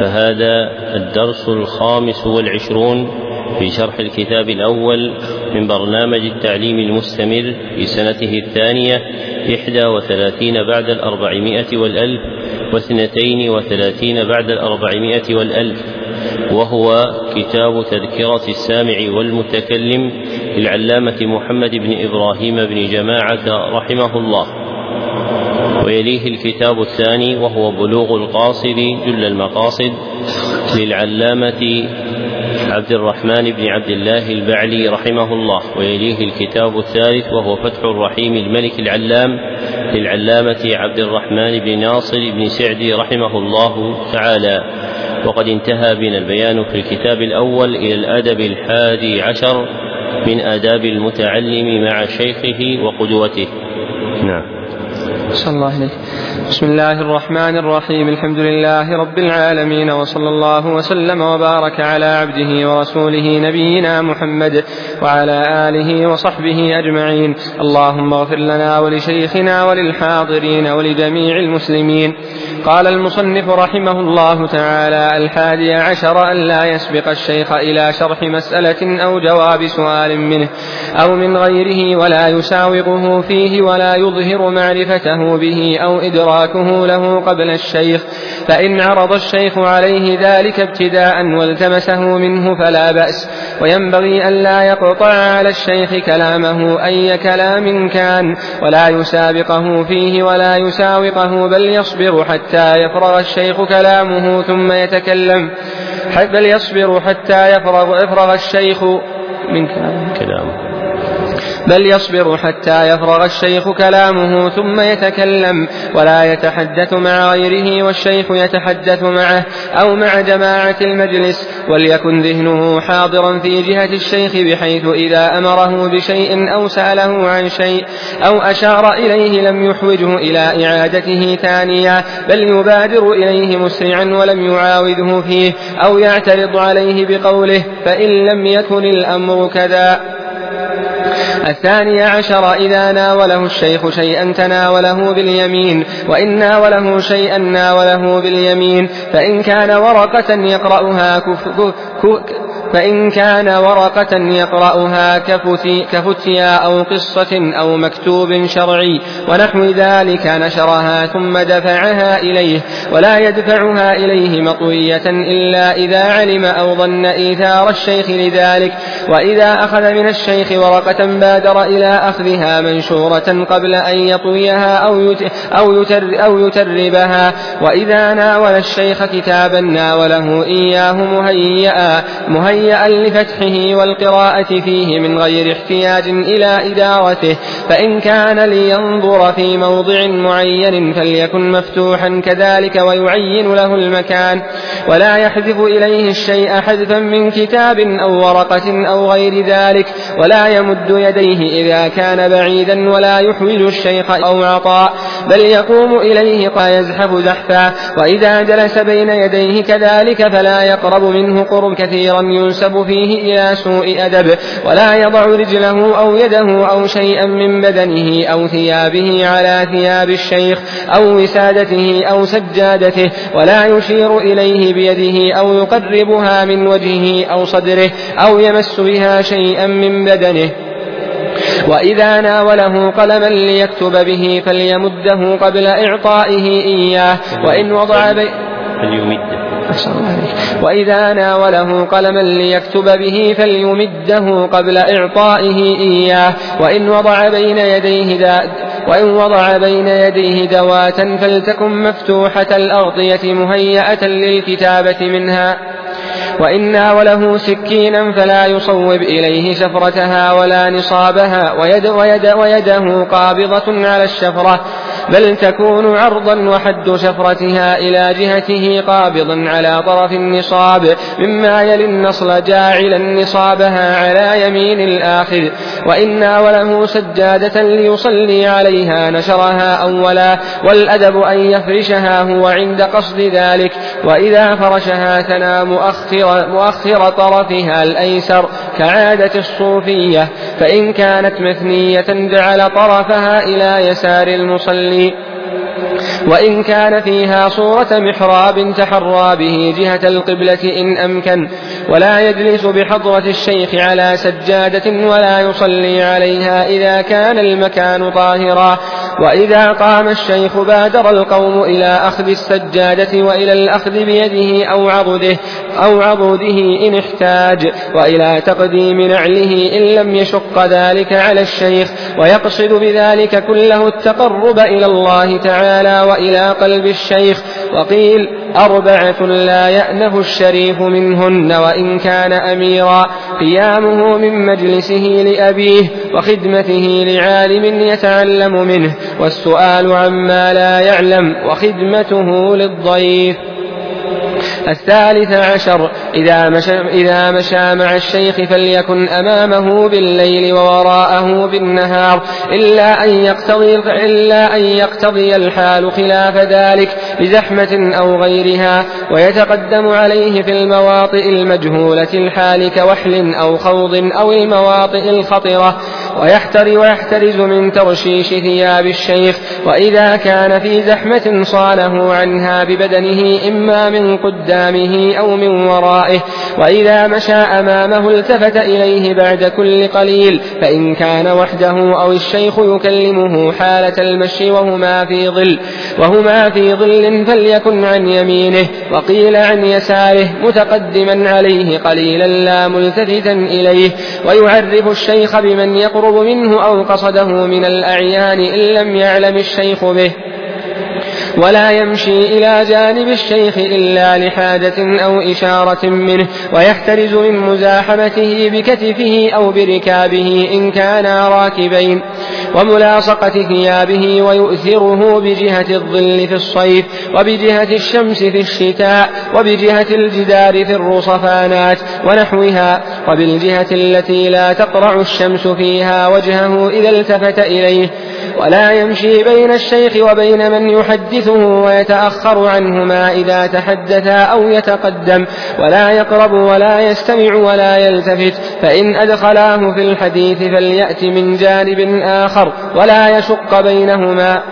فهذا الدرس الخامس والعشرون في شرح الكتاب الأول من برنامج التعليم المستمر في سنته الثانية إحدى وثلاثين بعد الأربعمائة والألف واثنتين وثلاثين بعد الأربعمائة والألف. وهو كتاب تذكرة السامع والمتكلم للعلامة محمد بن إبراهيم بن جماعة رحمه الله. ويليه الكتاب الثاني وهو بلوغ القاصد جل المقاصد للعلامة عبد الرحمن بن عبد الله البعلي رحمه الله. ويليه الكتاب الثالث وهو فتح الرحيم الملك العلام للعلامة عبد الرحمن بن ناصر بن سعدي رحمه الله تعالى. وقد انتهى بنا البيان في الكتاب الأول إلى الأدب الحادي عشر من آداب المتعلم مع شيخه وقدوته. نعم. صلى الله عليه بسم الله الرحمن الرحيم. الحمد لله رب العالمين وصلى الله وسلم وبارك على عبده ورسوله نبينا محمد وعلى آله وصحبه أجمعين. اللهم اغفر لنا ولشيخنا وللحاضرين ولجميع المسلمين. قال المصنف رحمه الله تعالى الحادي عشر أن لا يسبق الشيخ إلى شرح مسألة أو جواب سؤال منه أو من غيره ولا يساوقه فيه ولا يظهر معرفته به أو إدراكه له قبل الشيخ فإن عرض الشيخ عليه ذلك ابتداء والتمسه منه فلا بأس. وينبغي أن لا يقطع على الشيخ كلامه أي كلام كان ولا يسابقه فيه ولا يساوقه بل يصبر حتى يفرغ الشيخ كلامه ثم يتكلم. بل يصبر حتى يفرغ, يفرغ الشيخ من كلامه. بل يصبر حتى يفرغ الشيخ كلامه ثم يتكلم ولا يتحدث مع غيره والشيخ يتحدث معه أو مع جماعة المجلس وليكن ذهنه حاضرا في جهة الشيخ بحيث إذا أمره بشيء أو سأله عن شيء أو أشار إليه لم يحوجه إلى إعادته ثانية بل يبادر إليه مسرعا ولم يعاوده فيه أو يعترض عليه بقوله فإن لم يكن الأمر كذا. الثاني عشر إذا ناوله الشيخ شيئا تناوله باليمين وإن ناوله شيئا ناوله باليمين فإن كان ورقة يقرأها كف فإن كان ورقة يقرأها كفتيا أو قصة أو مكتوب شرعي ونحو ذلك نشرها ثم دفعها إليه ولا يدفعها إليه مطوية إلا إذا علم أو ظن إيثار الشيخ لذلك. وإذا أخذ من الشيخ ورقة بادر إلى أخذها منشورة قبل أن يطويها أو أو يتر أو يتربها. وإذا ناول الشيخ كتابا ناوله إياه مهيئا مهيئا لفتحه والقراءة فيه من غير احتياج إلى إدارته. فإن كان لينظر في موضع معين فليكن مفتوحا كذلك ويعين له المكان. ولا يحذف إليه الشيء حذفا من كتاب أو ورقة أو غير ذلك ولا يمد يديه إذا كان بعيدا ولا يحوج الشيخ أو عطاء بل يقوم إليه يزحف زحفا وإذا جلس بين يديه كذلك فلا يقرب منه قرب كثيرا ينسب فيه إلى سوء أدب ولا يضع رجله أو يده أو شيئا من بدنه أو ثيابه على ثياب الشيخ أو وسادته أو سجادته ولا يشير إليه بيده أو يقربها من وجهه أو صدره أو يمس بها شيئا من بدنه. وإذا ناوله قلما ليكتب به فليمده قبل إعطائه إياه. وإن وضع بي فليمده. وإذا ناوله قلما ليكتب به فليمده قبل إعطائه إياه. وإن وضع بين يديه دا وإن وضع بين يديه دواة فلتكن مفتوحة الأغطية مهيئة للكتابة منها. وإن ناوله سكينا فلا يصوب إليه شفرتها ولا نصابها ويد ويد ويده قابضة على الشفرة بل تكون عرضا وحد شفرتها إلى جهته قابض على طرف النصاب مما يلي النصل جاعلا نصابها على يمين الآخذ وإن وله سجادة ليصلي عليها نشرها أولا والأدب أن يفرشها هو عند قصد ذلك. وإذا فرشها ثنى مؤخر, مؤخر طرفها الأيسر كعادة الصوفية فإن كانت مثنية جعل طرفها إلى يسار المصلي. وإن كان فيها صورة محراب تحرى به جهة القبلة إن أمكن. ولا يجلس بحضرة الشيخ على سجادة ولا يصلي عليها إذا كان المكان طاهرا. وإذا قام الشيخ بادر القوم إلى أخذ السجادة وإلى الأخذ بيده أو عضده أو عضده إن احتاج وإلى تقديم نعله إن لم يشق ذلك على الشيخ. ويقصد بذلك كله التقرب إلى الله تعالى وإلى قلب الشيخ. وقيل أربعة لا يأنه الشريف منهن وإن كان أميرا. قيامه من مجلسه لأبيه وخدمته لعالم يتعلم منه. والسؤال عما لا يعلم وخدمته للضيف. الثالث عشر إذا مشى, إذا مشى مع الشيخ فليكن أمامه بالليل ووراءه بالنهار. إلا أن يقتضي إلا أن يقتضي الحال خلاف ذلك. بزحمة أو غيرها ويتقدم عليه في المواطئ المجهولة الحال كوحل أو خوض أو المواطئ الخطرة ويحتري ويحترز من ترشيش ثياب الشيخ وإذا كان في زحمة صانه عنها ببدنه إما من قدامه أو من ورائه وإذا مشى أمامه التفت إليه بعد كل قليل فإن كان وحده أو الشيخ يكلمه حالة المشي وهما في ظل وهما في ظل فليكن عن يمينه وقيل عن يساره متقدما عليه قليلا لا ملتفتا إليه ويعرف الشيخ بمن يقرب منه أو قصده من الأعيان إن لم يعلم الشيخ به ولا يمشي إلى جانب الشيخ إلا لحاجة أو إشارة منه ويحترز من مزاحمته بكتفه أو بركابه إن كانا راكبين. وملاصقة ثيابه ويؤثره بجهة الظل في الصيف وبجهة الشمس في الشتاء وبجهة الجدار في الرصفانات ونحوها وبالجهة التي لا تقرع الشمس فيها وجهه إذا التفت إليه. ولا يمشي بين الشيخ وبين من يحدثه ويتأخر عنهما إذا تحدثا أو يتقدم. ولا يقرب ولا يستمع ولا يلتفت. فإن أدخلاه في الحديث فليأت من جانب آخر ولا يشق بينهما.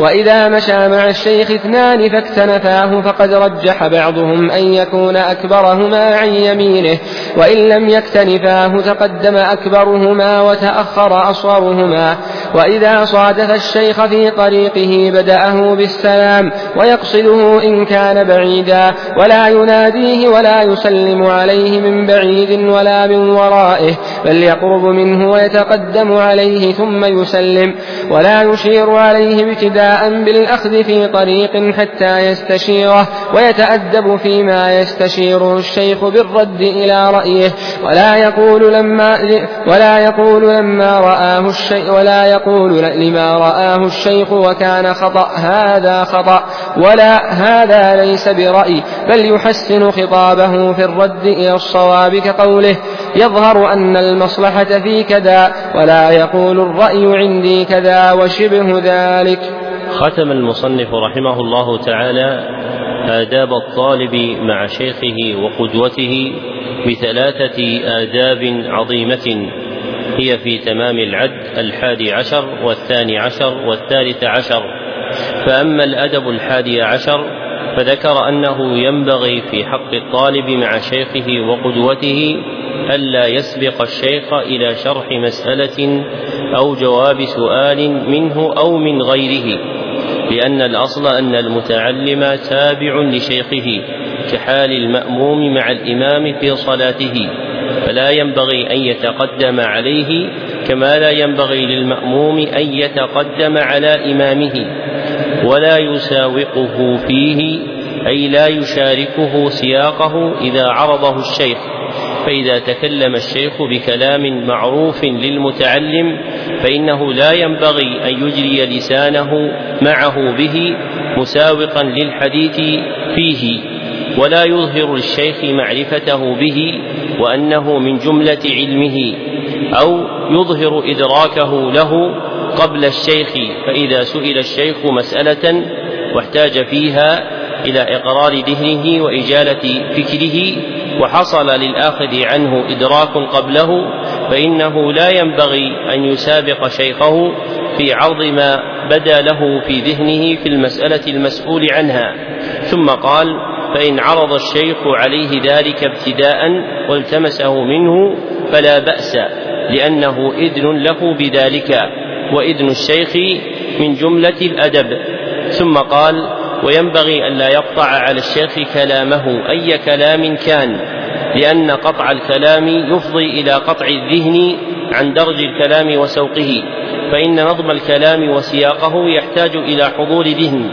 وإذا مشى مع الشيخ اثنان فاكتنفاه فقد رجح بعضهم أن يكون أكبرهما عن يمينه. وإن لم يكتنفاه تقدم أكبرهما وتأخر أصغرهما. وإذا صادف الشيخ في طريقه بدأه بالسلام ويقصده إن كان بعيدا ولا يناديه ولا يسلم عليه من بعيد ولا من ورائه بل يقرب منه ويتقدم عليه ثم يسلم ولا يشير عليه ابتداء بالأخذ في طريق حتى يستشيره ويتأدب فيما يستشيره الشيخ بالرد إلى رأيه ولا يقول لما ولا يقول لما رآه الشيء ولا يقول لما رآه الشيخ وكان خطأ هذا خطأ ولا هذا ليس برأي بل يحسن خطابه في الرد إلى الصواب كقوله يظهر أن المصلحة في كذا ولا يقول الرأي عندي كذا وشبه ذلك. ختم المصنف رحمه الله تعالى آداب الطالب مع شيخه وقدوته بثلاثة آداب عظيمة. هي في تمام العد الحادي عشر والثاني عشر والثالث عشر. فأما الأدب الحادي عشر فذكر أنه ينبغي في حق الطالب مع شيخه وقدوته ألا يسبق الشيخ إلى شرح مسألة أو جواب سؤال منه أو من غيره لأن الأصل أن المتعلم تابع لشيخه كحال المأموم مع الإمام في صلاته. فلا ينبغي أن يتقدم عليه كما لا ينبغي للمأموم أن يتقدم على إمامه ولا يساوقه فيه أي لا يشاركه سياقه إذا عرضه الشيخ. فإذا تكلم الشيخ بكلام معروف للمتعلم فإنه لا ينبغي أن يجري لسانه معه به مساوقا للحديث فيه ولا يظهر للشيخ معرفته به وأنه من جملة علمه أو يظهر إدراكه له قبل الشيخ فإذا سئل الشيخ مسألة واحتاج فيها إلى إقرار ذهنه وإجالة فكره وحصل للآخذ عنه إدراك قبله فإنه لا ينبغي أن يسابق شيخه في عرض ما بدا له في ذهنه في المسألة المسؤول عنها. ثم قال فإن عرض الشيخ عليه ذلك ابتداء والتمسه منه فلا بأس لأنه إذن له بذلك وإذن الشيخ من جملة الأدب. ثم قال وينبغي أن لا يقطع على الشيخ كلامه أي كلام كان لأن قطع الكلام يفضي إلى قطع الذهن عن درج الكلام وسوقه فإن نظم الكلام وسياقه يحتاج إلى حضور ذهن.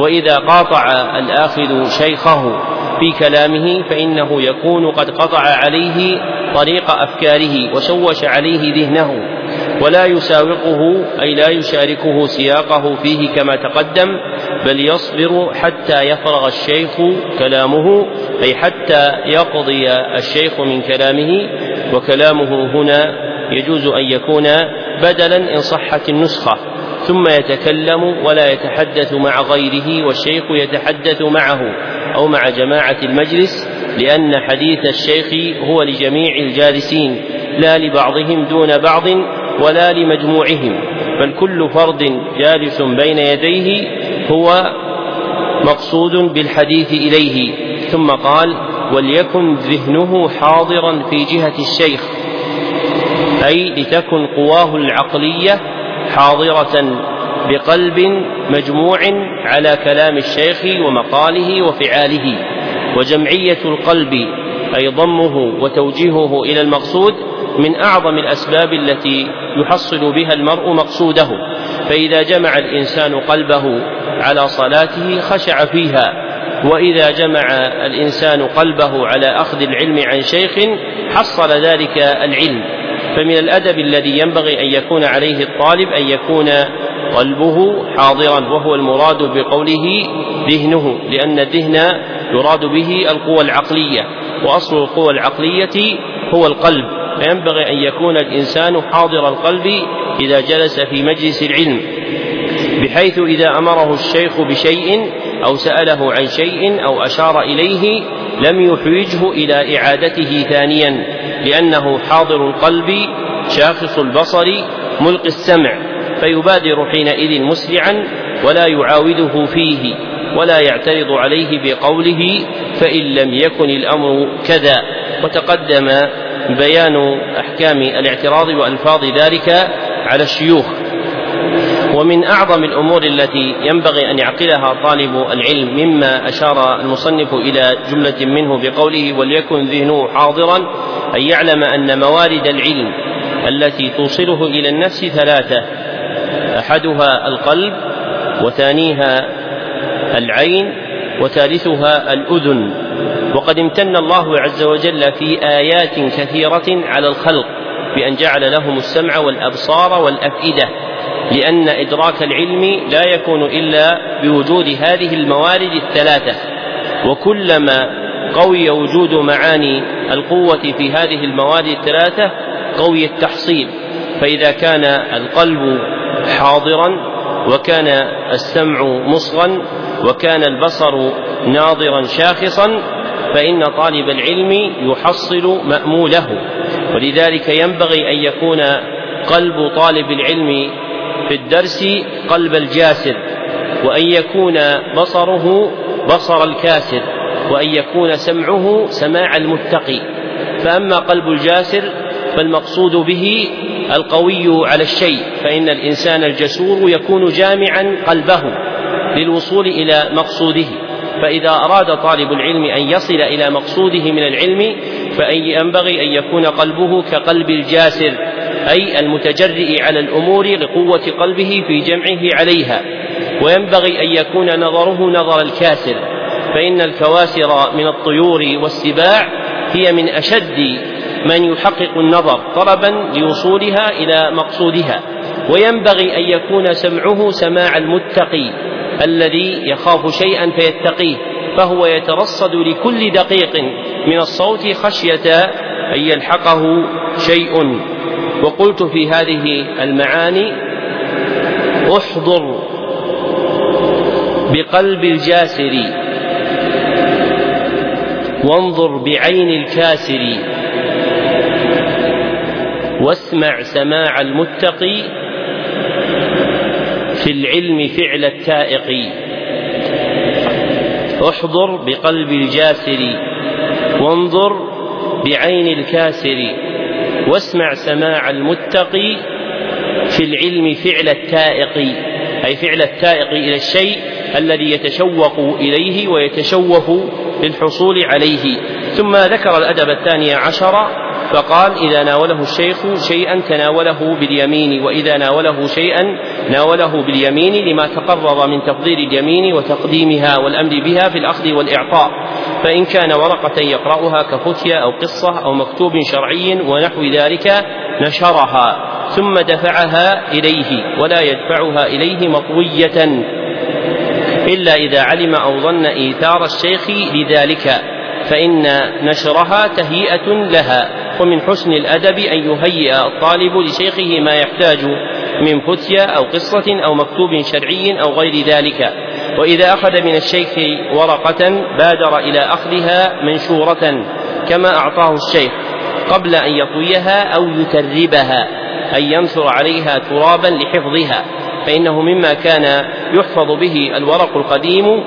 وإذا قاطع الآخذ شيخه في كلامه فإنه يكون قد قطع عليه طريق أفكاره وشوش عليه ذهنه ولا يساوقه أي لا يشاركه سياقه فيه كما تقدم بل يصبر حتى يفرغ الشيخ كلامه أي حتى يقضي الشيخ من كلامه وكلامه هنا يجوز أن يكون بدلا إن صحت النسخة. ثم يتكلم ولا يتحدث مع غيره والشيخ يتحدث معه أو مع جماعة المجلس لأن حديث الشيخ هو لجميع الجالسين لا لبعضهم دون بعض ولا لمجموعهم بل كل فرد جالس بين يديه هو مقصود بالحديث إليه. ثم قال وليكن ذهنه حاضرا في جهة الشيخ أي لتكن قواه العقلية حاضرة بقلب مجموع على كلام الشيخ ومقاله وفعاله وجمعية القلب أي ضمه وتوجيهه إلى المقصود من أعظم الأسباب التي يحصل بها المرء مقصوده فإذا جمع الإنسان قلبه على صلاته خشع فيها وإذا جمع الإنسان قلبه على أخذ العلم عن شيخ حصل ذلك العلم. فمن الأدب الذي ينبغي أن يكون عليه الطالب أن يكون قلبه حاضرا وهو المراد بقوله ذهنه لأن الذهن يراد به القوى العقلية وأصل القوى العقلية هو القلب. فينبغي أن يكون الإنسان حاضر القلب إذا جلس في مجلس العلم بحيث إذا أمره الشيخ بشيء أو سأله عن شيء أو أشار إليه لم يحوجه إلى إعادته ثانيا. لأنه حاضر القلب شاخص البصر ملقي السمع فيبادر حينئذ مسرعا ولا يعاوده فيه ولا يعترض عليه بقوله فإن لم يكن الأمر كذا. وتقدم بيان أحكام الاعتراض وألفاظ ذلك على الشيوخ. ومن أعظم الأمور التي ينبغي أن يعقلها طالب العلم مما أشار المصنف إلى جملة منه بقوله وليكن ذهنه حاضرا أن يعلم أن موارد العلم التي توصله إلى النفس ثلاثة أحدها القلب وثانيها العين وثالثها الأذن. وقد امتن الله عز وجل في آيات كثيرة على الخلق بأن جعل لهم السمع والأبصار والأفئدة. لأن إدراك العلم لا يكون إلا بوجود هذه الموارد الثلاثة وكلما قوي وجود معاني القوة في هذه الموارد الثلاثة قوي التحصيل فإذا كان القلب حاضرا وكان السمع مصغا وكان البصر ناظرا شاخصا فإن طالب العلم يحصل مأموله. ولذلك ينبغي أن يكون قلب طالب العلم في الدرس قلب الجاسر وأن يكون بصره بصر الكاسر وأن يكون سمعه سماع المتقي. فأما قلب الجاسر فالمقصود به القوي على الشيء فإن الإنسان الجسور يكون جامعا قلبه للوصول إلى مقصوده. فإذا أراد طالب العلم أن يصل إلى مقصوده من العلم فأن ينبغي أن يكون قلبه كقلب الجاسر. أي المتجرئ على الأمور لقوة قلبه في جمعه عليها. وينبغي أن يكون نظره نظر الكاسر فإن الكواسر من الطيور والسباع هي من أشد من يحقق النظر طلبا لوصولها إلى مقصودها. وينبغي أن يكون سمعه سماع المتقي الذي يخاف شيئا فيتقيه فهو يترصد لكل دقيق من الصوت خشية أن يلحقه شيء. وقلت في هذه المعاني احضر بقلب الجاسر وانظر بعين الكاسر واسمع سماع المتقي في العلم فعل التائق. احضر بقلب الجاسر وانظر بعين الكاسر. واسمع سماع المتقي في العلم فعل التائق أي فعل التائق إلى الشيء الذي يتشوق إليه ويتشوف للحصول عليه. ثم ذكر الأدب الثاني عشر فقال إذا ناوله الشيخ شيئا تناوله باليمين وإذا ناوله شيئا ناوله باليمين لما تقرر من تفضيل اليمين وتقديمها والأمر بها في الأخذ والإعطاء. فإن كان ورقة يقرأها كفتية أو قصة أو مكتوب شرعي ونحو ذلك نشرها ثم دفعها إليه ولا يدفعها إليه مطوية إلا إذا علم أو ظن إيثار الشيخ لذلك. فإن نشرها تهيئة لها. ومن حسن الأدب أن يهيئ الطالب لشيخه ما يحتاج من فتية أو قصة أو مكتوب شرعي أو غير ذلك. وإذا أخذ من الشيخ ورقة بادر إلى أخذها منشورة كما أعطاه الشيخ قبل أن يطويها أو يتربها أن ينثر عليها ترابا لحفظها فإنه مما كان يحفظ به الورق القديم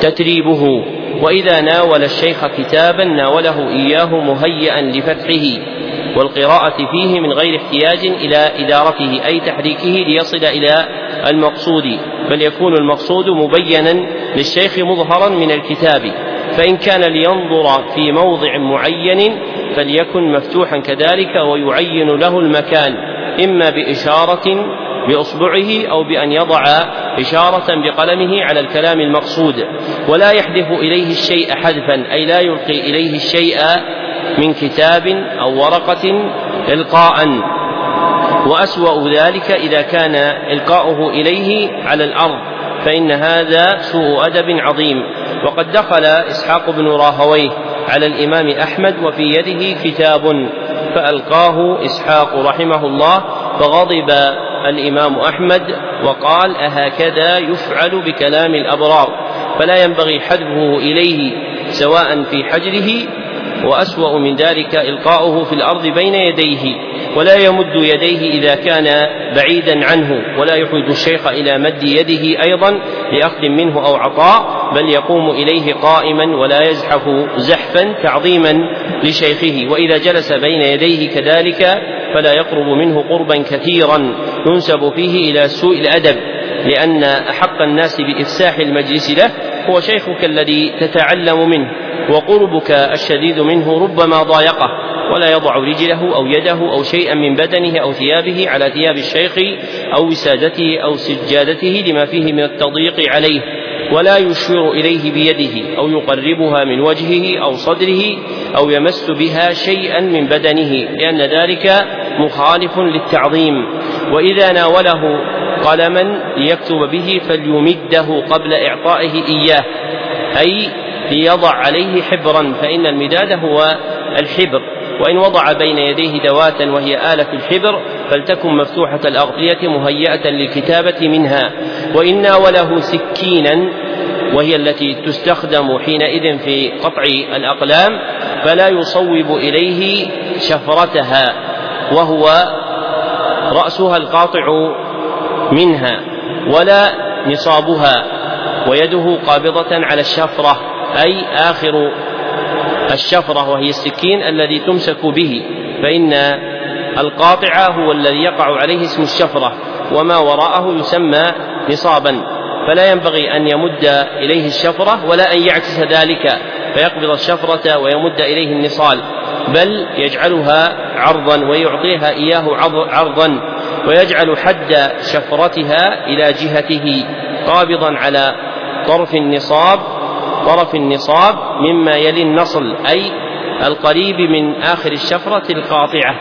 تتريبه. وإذا ناول الشيخ كتابا ناوله إياه مهيئا لفتحه والقراءة فيه من غير احتياج إلى إدارته أي تحريكه ليصل إلى المقصود بل يكون المقصود مبينا للشيخ مظهرا من الكتاب فإن كان لينظر في موضع معين فليكن مفتوحا كذلك ويعين له المكان إما بإشارة بإصبعه أو بأن يضع إشارة بقلمه على الكلام المقصود ولا يحذف إليه الشيء حذفا أي لا يلقي إليه الشيء من كتاب أو ورقة إلقاء. وأسوأ ذلك إذا كان إلقاؤه إليه على الأرض فإن هذا سوء أدب عظيم. وقد دخل إسحاق بن راهويه على الإمام أحمد وفي يده كتاب فألقاه إسحاق رحمه الله فغضب الإمام أحمد وقال أهكذا يفعل بكلام الأبرار فلا ينبغي حذفه إليه سواء في حجره وأسوأ من ذلك إلقاؤه في الأرض بين يديه ولا يمد يديه إذا كان بعيدا عنه ولا يحوج الشيخ إلى مد يده أيضا لأخذ منه أو عطاء بل يقوم إليه قائما ولا يزحف زحفا تعظيما لشيخه وإذا جلس بين يديه كذلك فلا يقرب منه قربا كثيرا. ينسب فيه إلى سوء الأدب لأن أحق الناس بإفساح المجلس له هو شيخك الذي تتعلم منه وقربك الشديد منه ربما ضايقه ولا يضع رجله أو يده أو شيئا من بدنه أو ثيابه على ثياب الشيخ أو وسادته أو سجادته لما فيه من التضييق عليه ولا يشير إليه بيده أو يقربها من وجهه أو صدره أو يمس بها شيئا من بدنه لأن ذلك مخالف للتعظيم. وإذا ناوله قلما ليكتب به فليمده قبل إعطائه إياه. أي ليضع عليه حبرا فإن المداد هو الحبر. وإن وضع بين يديه دواة وهي آلة الحبر فلتكن مفتوحة الأغطية مهيئة للكتابة منها. وإن ناوله سكينا وهي التي تستخدم حينئذ في قطع الأقلام فلا يصوب إليه شفرتها وهو رأسها القاطع منها ولا نصابها ويده قابضة على الشفرة أي آخر الشفرة وهي السكين الذي تمسك به فإن القاطع هو الذي يقع عليه اسم الشفرة وما وراءه يسمى نصابا فلا ينبغي أن يمد إليه الشفرة ولا أن يعكس ذلك فيقبض الشفرة ويمد إليه النصال. بل يجعلها عرضا ويعطيها إياه عرضا ويجعل حد شفرتها إلى جهته قابضا على طرف النصاب طرف النصاب مما يلي النصل أي القريب من آخر الشفرة القاطعة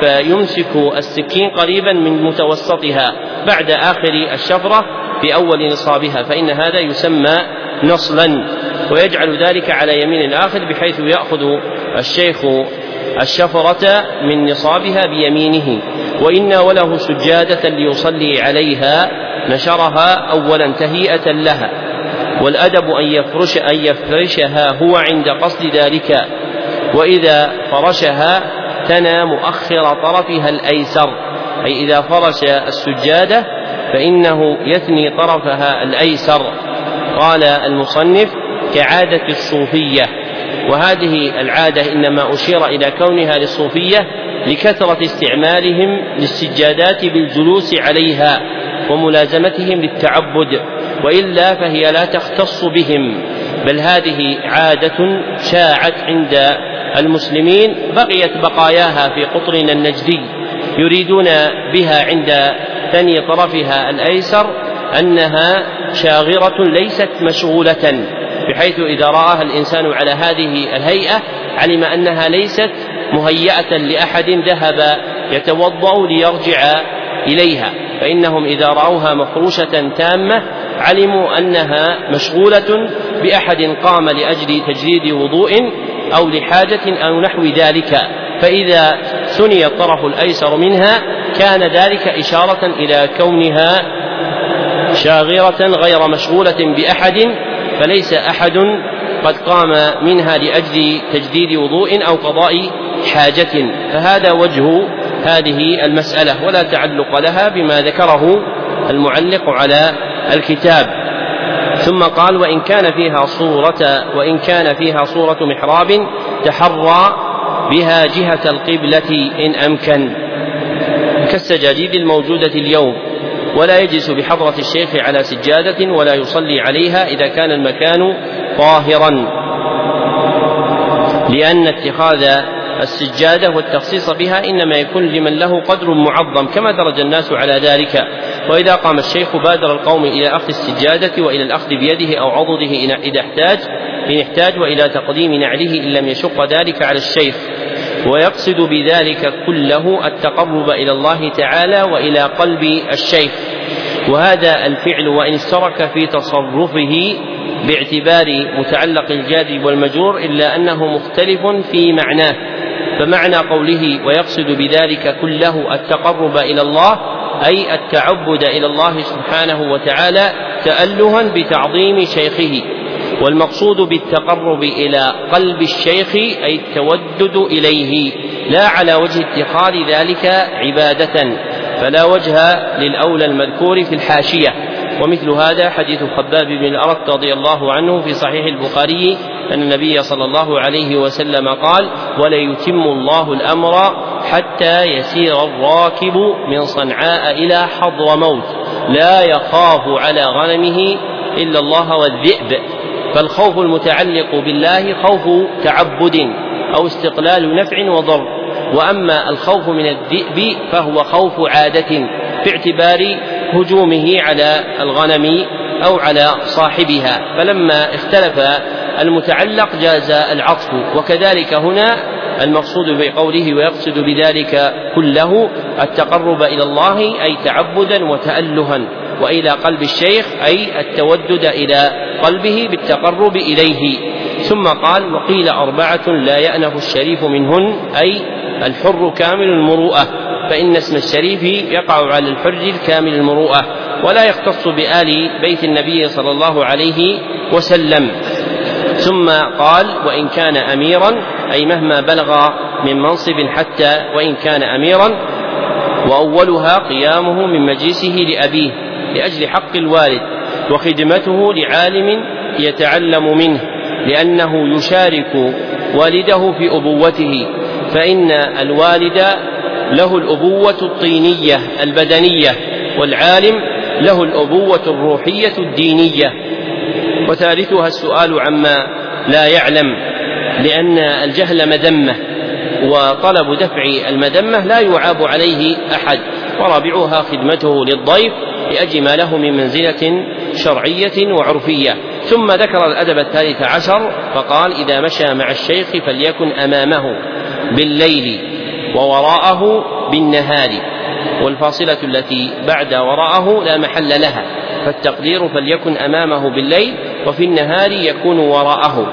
فيمسك السكين قريبا من متوسطها بعد آخر الشفرة في أول نصابها فإن هذا يسمى نصلا. ويجعل ذلك على يمين الآخر بحيث يأخذ الشيخ الشفرة من نصابها بيمينه. وإن وله سجادة ليصلي عليها نشرها أولا تهيئة لها. والأدب أن يفرش أن يفرشها هو عند قصد ذلك. وإذا فرشها تنى مؤخر طرفها الأيسر. أي إذا فرش السجادة فإنه يثني طرفها الأيسر. قال المصنف كعادة الصوفية. وهذه العادة إنما أشير إلى كونها للصوفية لكثرة استعمالهم للسجادات بالجلوس عليها وملازمتهم للتعبد وإلا فهي لا تختص بهم. بل هذه عادة شاعت عند المسلمين بقيت بقاياها في قطرنا النجدي. يريدون بها عند ثني طرفها الأيسر أنها شاغرة ليست مشغولة. بحيث إذا رآها الإنسان على هذه الهيئة علم أنها ليست مهيئة لأحد ذهب يتوضأ ليرجع إليها فإنهم إذا رأوها مفروشة تامة علموا أنها مشغولة بأحد قام لأجل تجديد وضوء أو لحاجة أو نحو ذلك فإذا ثني الطرف الأيسر منها كان ذلك إشارة إلى كونها شاغرة غير مشغولة بأحد فليس أحد قد قام منها لأجل تجديد وضوء أو قضاء حاجة. فهذا وجه هذه المسألة ولا تعلق لها بما ذكره المعلق على الكتاب. ثم قال وإن كان فيها صورة وإن كان فيها صورة محراب تحرى بها جهة القبلة إن أمكن. كالسجاجيد الموجودة اليوم. ولا يجلس بحضرة الشيخ على سجادة ولا يصلي عليها إذا كان المكان طاهرا. لأن اتخاذ السجادة والتخصيص بها إنما يكون لمن له قدر معظم كما درج الناس على ذلك. وإذا قام الشيخ بادر القوم إلى أخذ السجادة وإلى الأخذ بيده أو عضده إذا احتاج إن احتاج وإلى تقديم نعله إن لم يشق ذلك على الشيخ. ويقصد بذلك كله التقرب إلى الله تعالى وإلى قلب الشيخ. وهذا الفعل وإن اشترك في تصرفه باعتبار متعلق الجار والمجرور إلا أنه مختلف في معناه. فمعنى قوله ويقصد بذلك كله التقرب إلى الله أي التعبد إلى الله سبحانه وتعالى تألها بتعظيم شيخه. والمقصود بالتقرب إلى قلب الشيخ أي التودد إليه. لا على وجه اتخاذ ذلك عبادة. فلا وجه للأولى المذكور في الحاشية. ومثل هذا حديث خباب بن الأرت رضي الله عنه في صحيح البخاري أن النبي صلى الله عليه وسلم قال وليتم الله الأمر حتى يسير الراكب من صنعاء إلى حضرموت. لا يخاف على غنمه إلا الله والذئب. فالخوف المتعلق بالله خوف تعبد أو استقلال نفع وضر. وأما الخوف من الذئب فهو خوف عادة باعتبار هجومه على الغنم أو على صاحبها. فلما اختلف المتعلق جاز العطف. وكذلك هنا المقصود بقوله ويقصد بذلك كله التقرب إلى الله أي تعبدا وتألها. وإلى قلب الشيخ أي التودد إلى قلبه بالتقرب إليه. ثم قال وقيل أربعة لا يأنف الشريف منهن أي الحر كامل المروءة فإن اسم الشريف يقع على الحر الكامل المروءة ولا يختص بآل بيت النبي صلى الله عليه وسلم. ثم قال وإن كان أميرا أي مهما بلغ من منصب حتى وإن كان أميرا وأولها قيامه من مجلسه لأبيه. لأجل حق الوالد وخدمته لعالم يتعلم منه لأنه يشارك والده في أبوته فإن الوالد له الأبوة الطينية البدنية والعالم له الأبوة الروحية الدينية. وثالثها السؤال عما لا يعلم لأن الجهل مذمة وطلب دفع المذمة لا يعاب عليه أحد ورابعها خدمته للضيف لأجل ما له من منزلة شرعية وعرفية. ثم ذكر الأدب الثالث عشر فقال إذا مشى مع الشيخ فليكن أمامه بالليل ووراءه بالنهار. والفاصلة التي بعد وراءه لا محل لها. فالتقدير فليكن أمامه بالليل وفي النهار يكون وراءه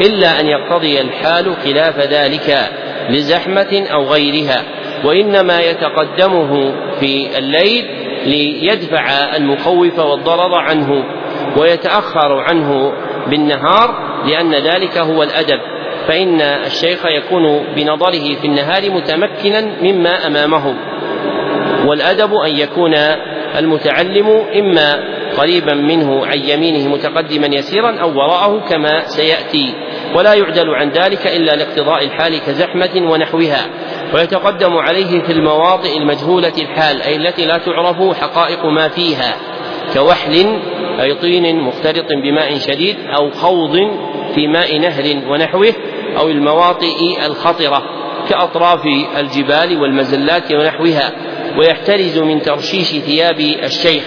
إلا أن يقتضي الحال خلاف ذلك لزحمة أو غيرها. وإنما يتقدمه في الليل ليدفع المخوف والضرر عنه ويتأخر عنه بالنهار لأن ذلك هو الأدب. فإن الشيخ يكون بنظره في النهار متمكنا مما أمامه. والأدب أن يكون المتعلم إما قريبا منه عن يمينه متقدما يسيرا أو وراءه كما سيأتي. ولا يعدل عن ذلك إلا لاقتضاء الحال كزحمة ونحوها. ويتقدم عليه في المواطئ المجهولة الحال أي التي لا تعرف حقائق ما فيها كوحل أي طين مختلط بماء شديد أو خوض في ماء نهر ونحوه أو المواطئ الخطرة كأطراف الجبال والمزلات ونحوها ويحترز من ترشيش ثياب الشيخ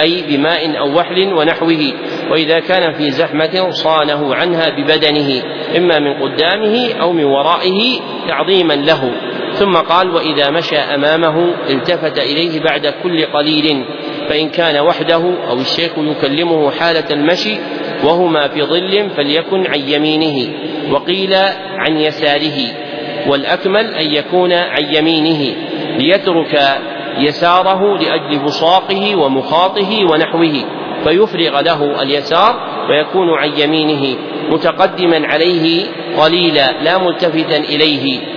أي بماء أو وحل ونحوه وإذا كان في زحمة صانه عنها ببدنه إما من قدامه أو من ورائه تعظيما له. ثم قال وإذا مشى أمامه التفت إليه بعد كل قليل فإن كان وحده أو الشيخ يكلمه حالة المشي وهما في ظل فليكن عن يمينه وقيل عن يساره والأكمل أن يكون عن يمينه ليترك يساره لأجل بصاقه ومخاطه ونحوه فيفرغ له اليسار ويكون عن يمينه متقدما عليه قليلا لا ملتفتا إليه.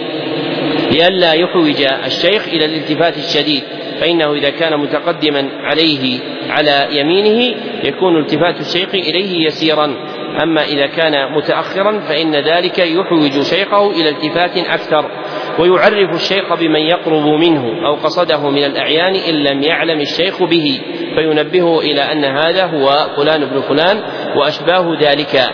لئلا يحوج الشيخ إلى الالتفات الشديد فإنه إذا كان متقدما عليه على يمينه يكون التفات الشيخ إليه يسيرا. أما إذا كان متأخرا فإن ذلك يحوج شيخه إلى التفات أكثر ويعرف الشيخ بمن يقرب منه أو قصده من الأعيان إن لم يعلم الشيخ به فينبهه إلى أن هذا هو فلان بن فلان وأشباه ذلك.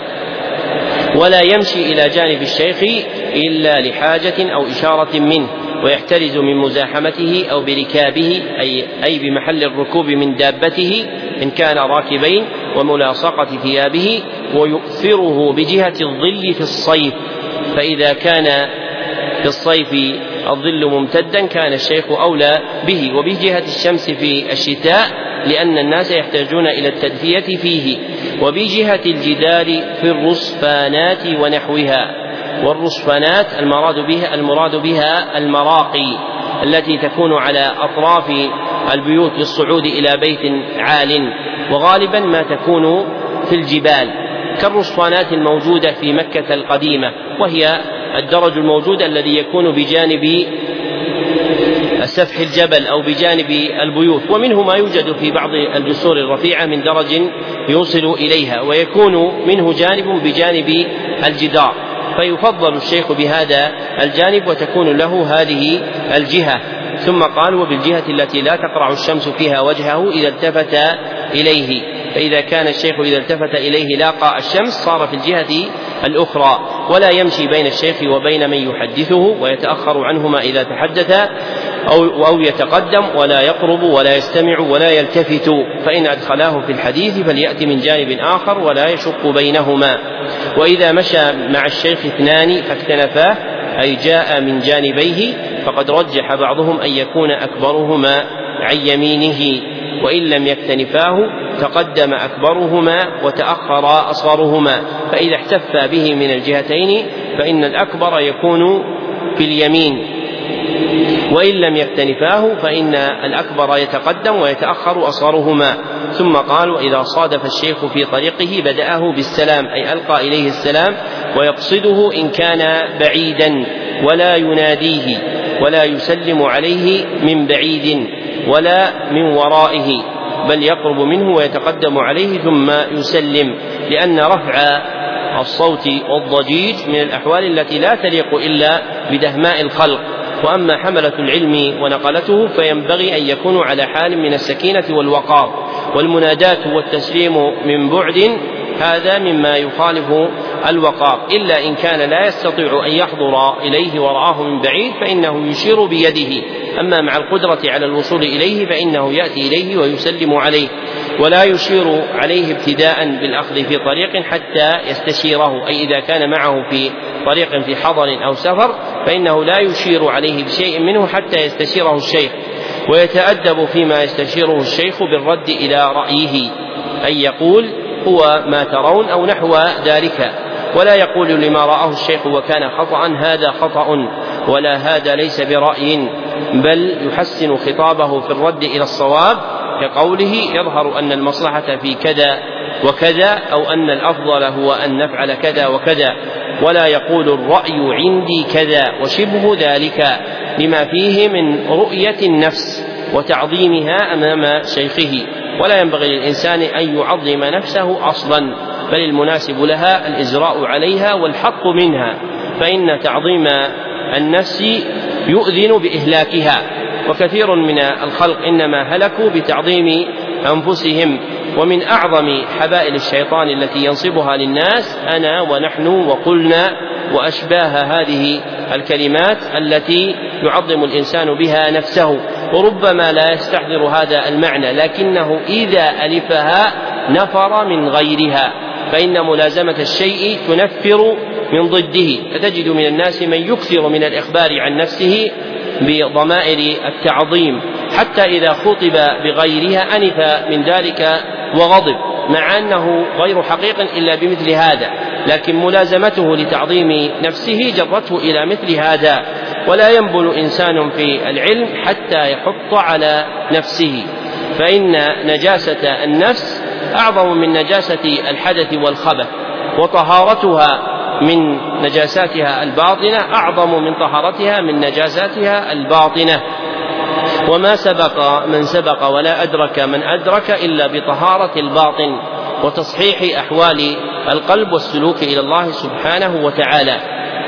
ولا يمشي إلى جانب الشيخ إلا لحاجة أو إشارة منه ويحترز من مزاحمته أو بركابه أي أي بمحل الركوب من دابته إن كان راكبين وملاصقة ثيابه ويؤثره بجهة الظل في الصيف. فإذا كان في الصيف الظل ممتدا كان الشيخ أولى به. وبجهة الشمس في الشتاء لأن الناس يحتاجون إلى التدفية فيه. وبجهة الجدار في الرصفانات ونحوها. والرصفانات المراد بها المراد بها المراقي التي تكون على أطراف البيوت للصعود إلى بيت عال. وغالبا ما تكون في الجبال كالرصفانات الموجودة في مكة القديمة وهي الدرج الموجود الذي يكون بجانب سفح الجبل أو بجانب البيوت. ومنه ما يوجد في بعض الجسور الرفيعة من درج يوصل إليها ويكون منه جانب بجانب الجدار. فيفضل الشيخ بهذا الجانب وتكون له هذه الجهة. ثم قال وبالجهة التي لا تقرع الشمس فيها وجهه إذا التفت إليه. فإذا كان الشيخ إذا التفت إليه لاقى الشمس صار في الجهة الأخرى. ولا يمشي بين الشيخ وبين من يحدثه ويتأخر عنهما إذا تحدث. أو أو يتقدم ولا يقرب ولا يستمع ولا يلتفت. فإن أدخلاه في الحديث فليأتي من جانب آخر ولا يشق بينهما. وإذا مشى مع الشيخ اثنان فاكتنفاه أي جاء من جانبيه فقد رجح بعضهم أن يكون أكبرهما عن يمينه. وإن لم يكتنفاه تقدم أكبرهما وتأخر أصغرهما. فإذا احتف به من الجهتين فإن الأكبر يكون في اليمين. وإن لم يكتنفاه فإن الأكبر يتقدم ويتأخر أصغرهما. ثم قال وإذا صادف الشيخ في طريقه بدأه بالسلام أي ألقى إليه السلام ويقصده إن كان بعيدا ولا يناديه ولا يسلم عليه من بعيد ولا من ورائه بل يقرب منه ويتقدم عليه ثم يسلم لأن رفع الصوت والضجيج من الأحوال التي لا تليق إلا بدهماء الخلق. وأما حملة العلم ونقلته فينبغي أن يكونوا على حال من السكينة والوقار والمناداه والتسليم من بعد هذا مما يخالف الوقار. إلا إن كان لا يستطيع أن يحضر إليه ورآه من بعيد فإنه يشير بيده. أما مع القدرة على الوصول إليه فإنه يأتي إليه ويسلم عليه. ولا يشير عليه ابتداء بالأخذ في طريق حتى يستشيره. أي إذا كان معه في طريق في حضر أو سفر فإنه لا يشير عليه بشيء منه حتى يستشيره الشيخ ويتأدب فيما يستشيره الشيخ بالرد إلى رأيه أي يقول هو ما ترون أو نحو ذلك. ولا يقول لما رآه الشيخ وكان خطأ هذا خطأ ولا هذا ليس برأي. بل يحسن خطابه في الرد إلى الصواب كقوله يظهر أن المصلحة في كذا وكذا أو أن الأفضل هو أن نفعل كذا وكذا. ولا يقول الرأي عندي كذا وشبه ذلك لما فيه من رؤية النفس وتعظيمها أمام شيخه. ولا ينبغي للإنسان أن يعظم نفسه أصلا بل المناسب لها الإجراء عليها والحق منها. فإن تعظيم النفس يؤذن بإهلاكها. وكثير من الخلق إنما هلكوا بتعظيم أنفسهم ومن أعظم حبائل الشيطان التي ينصبها للناس أنا ونحن وقلنا وأشباه هذه الكلمات التي يعظم الإنسان بها نفسه وربما لا يستحضر هذا المعنى لكنه إذا ألفها نفر من غيرها فإن ملازمة الشيء تنفر من ضده فتجد من الناس من يكثر من الإخبار عن نفسه بضمائر التعظيم. حتى إذا خطب بغيرها أنف من ذلك وغضب مع أنه غير حقيق إلا بمثل هذا لكن ملازمته لتعظيم نفسه جرته إلى مثل هذا. ولا ينبل إنسان في العلم حتى يحط على نفسه. فإن نجاسة النفس أعظم من نجاسة الحدث والخبث وطهارتها من نجاساتها الباطنة أعظم من طهارتها من نجاساتها الباطنة. وما سبق من سبق ولا أدرك من أدرك إلا بطهارة الباطن وتصحيح أحوال القلب والسلوك إلى الله سبحانه وتعالى.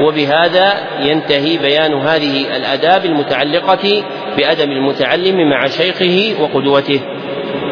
وبهذا ينتهي بيان هذه الآداب المتعلقة بأدب المتعلم مع شيخه وقدوته.